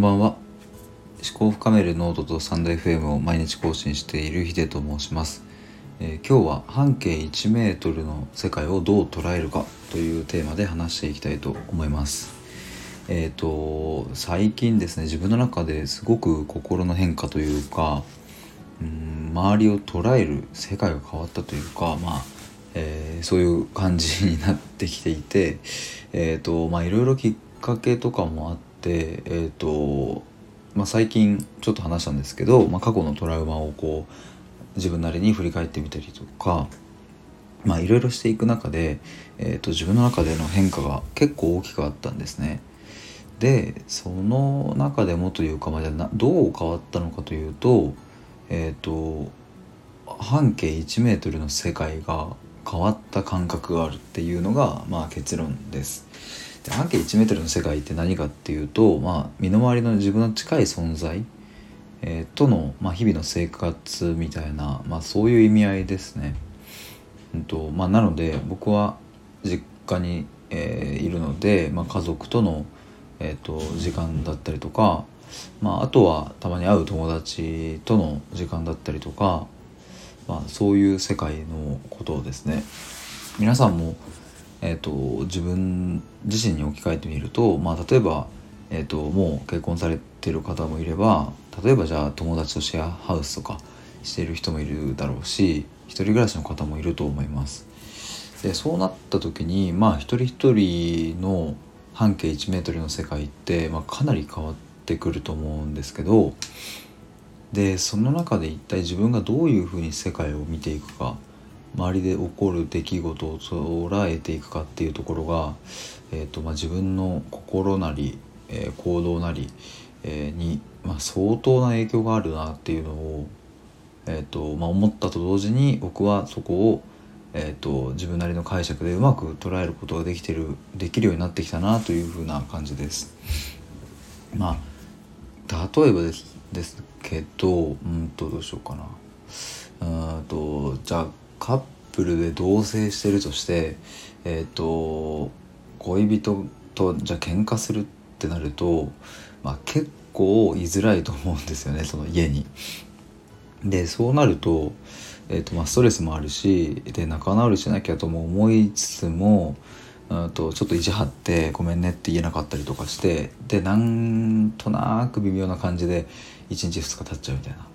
こんばんは。思考を深めるノートとサンド FM を毎日更新しているヒデと申します、えー、今日は半径1メートルの世界をどう捉えるかというテーマで話していきたいと思います。えっ、ー、と最近ですね自分の中ですごく心の変化というかうん周りを捉える世界が変わったというかまあえー、そういう感じになってきていてえっ、ー、とまあいろいろきっかけとかもあってえっ、ー、と、まあ、最近ちょっと話したんですけど、まあ、過去のトラウマをこう自分なりに振り返ってみたりとかまあいろいろしていく中で、えーと、自分の中での変化が結構大きくあったんですね。でその中でもというか、まあ、どう変わったのかというと,、えーと、半径1メートルの世界が変わった感覚があるっていうのが、まあ、結論です。で半径1メートルの世界って何かっていうと、まあ、身の回りの自分の近い存在、えー、との、まあ、日々の生活みたいな、まあ、そういう意味合いですね。うんとまあ、なので僕は実家に、えー、いるので、まあ、家族との、えーと、時間だったりとか、まあ、あとはたまに会う友達との時間だったりとか、まあ、そういう世界のことですね。皆さんもえーと、自分自身に置き換えてみると、まあ、例えば、えーと、もう結婚されてる方もいれば例えばじゃあ友達とシェアハウスとかしてる人もいるだろうし一人暮らしの方もいると思います。でそうなった時にまあ一人一人の半径1メートルの世界って、まあ、かなり変わってくると思うんですけどでその中で一体自分がどういうふうに世界を見ていくか周りで起こる出来事を捉えていくかっていうところが、えーとまあ、自分の心なり、えー、行動なり、えー、に、まあ、相当な影響があるなっていうのを、えーとまあ、思ったと同時に僕はそこを、えーと、自分なりの解釈でうまく捉えることができてるできるようになってきたなというふうな感じです。まあ例えばですですけどうんとどうしようかな。うんとじゃあカップルで同棲してるとしてえっ、ー、と恋人とじゃあ喧嘩するってなると、まあ、結構居づらいと思うんですよねその家に。でそうなると,、えーとまあ、ストレスもあるしで仲直りしなきゃとも思いつつもうんとちょっと意地張って「ごめんね」って言えなかったりとかしてでなんとなく微妙な感じで1日2日経っちゃうみたいな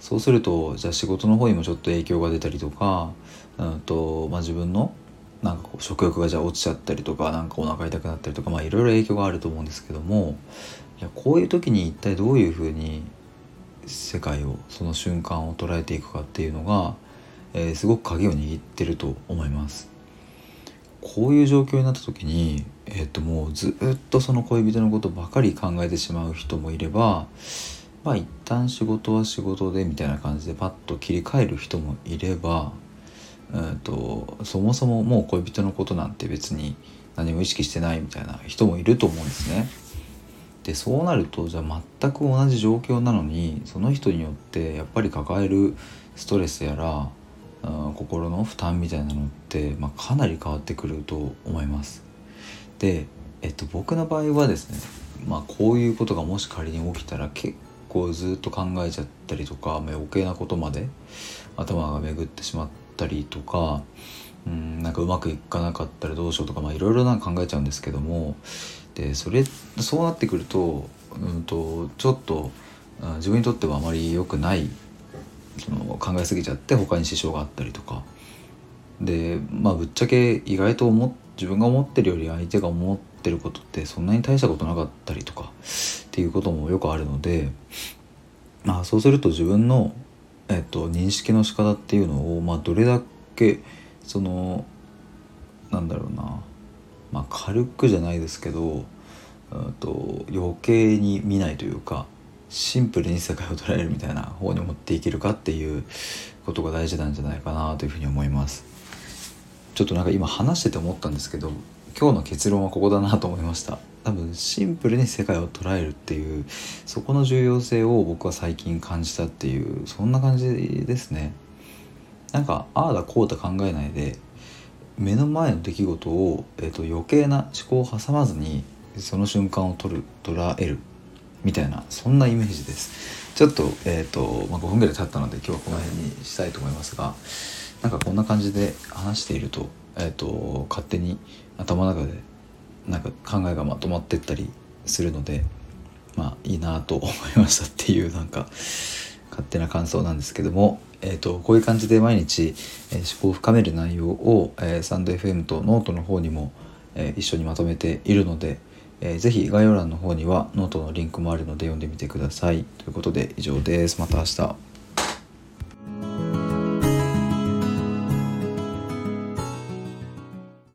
そうするとじゃあ仕事の方にもちょっと影響が出たりとか、うんとまあ、自分のなんかこう食欲がじゃあ落ちちゃったりとかなかお腹痛くなったりとかまあいろいろ影響があると思うんですけどもいやこういう時に一体どういうふうに世界をその瞬間を捉えていくかっていうのが、えー、すごく鍵を握ってると思います。こういう状況になった時に、えー、っともうずっとその恋人のことばかり考えてしまう人もいればまあ一旦仕事は仕事でみたいな感じでパッと切り替える人もいれば、うんと、そもそももう恋人のことなんて別に何も意識してないみたいな人もいると思うんですね。でそうなるとじゃあ全く同じ状況なのにその人によってやっぱり抱えるストレスやら、うん、心の負担みたいなのって、まあ、かなり変わってくると思います。で、えっと、僕の場合はですね、まあ、こういうことがもし仮に起きたら結構ずっと考えちゃったりとか、余計なことまで頭が巡ってしまったりとかうんなんかうまくいかなかったらどうしようとかいろいろ考えちゃうんですけどもでそれそうなってくると,、うんと、ちょっと自分にとってはあまり良くないその考えすぎちゃって他に支障があったりとか。でまあぶっちゃけ意外と思自分が思ってるより相手が思ってることってそんなに大したことなかったりとかっていうこともよくあるのでまあそうすると自分の、えっと、認識の仕方っていうのを、まあ、どれだけそのなんだろうな、まあ、軽くじゃないですけど、うんと、余計に見ないというかシンプルに世界を捉えるみたいな方に持っていけるかっていうことが大事なんじゃないかなというふうに思います。ちょっとなんか今話してて思ったんですけど今日の結論はここだなと思いました多分シンプルに世界を捉えるっていうそこの重要性を僕は最近感じたっていうそんな感じですね。なんかああだこうだ考えないで目の前の出来事を、えーと、余計な思考を挟まずにその瞬間を取る捉えるみたいなそんなイメージです。ちょっと,、えーとまあ、5分ぐらい経ったので今日はこの辺にしたいと思いますがなんかこんな感じで話していると,、えーと、勝手に頭の中でなんか考えがまとまってったりするのでまあいいなと思いましたっていうなんか勝手な感想なんですけども、えーと、こういう感じで毎日、えー、思考を深める内容を、えー、サンド FM とノートの方にも、えー、一緒にまとめているので、えー、ぜひ概要欄の方にはノートのリンクもあるので読んでみてください。ということで以上です。また明日。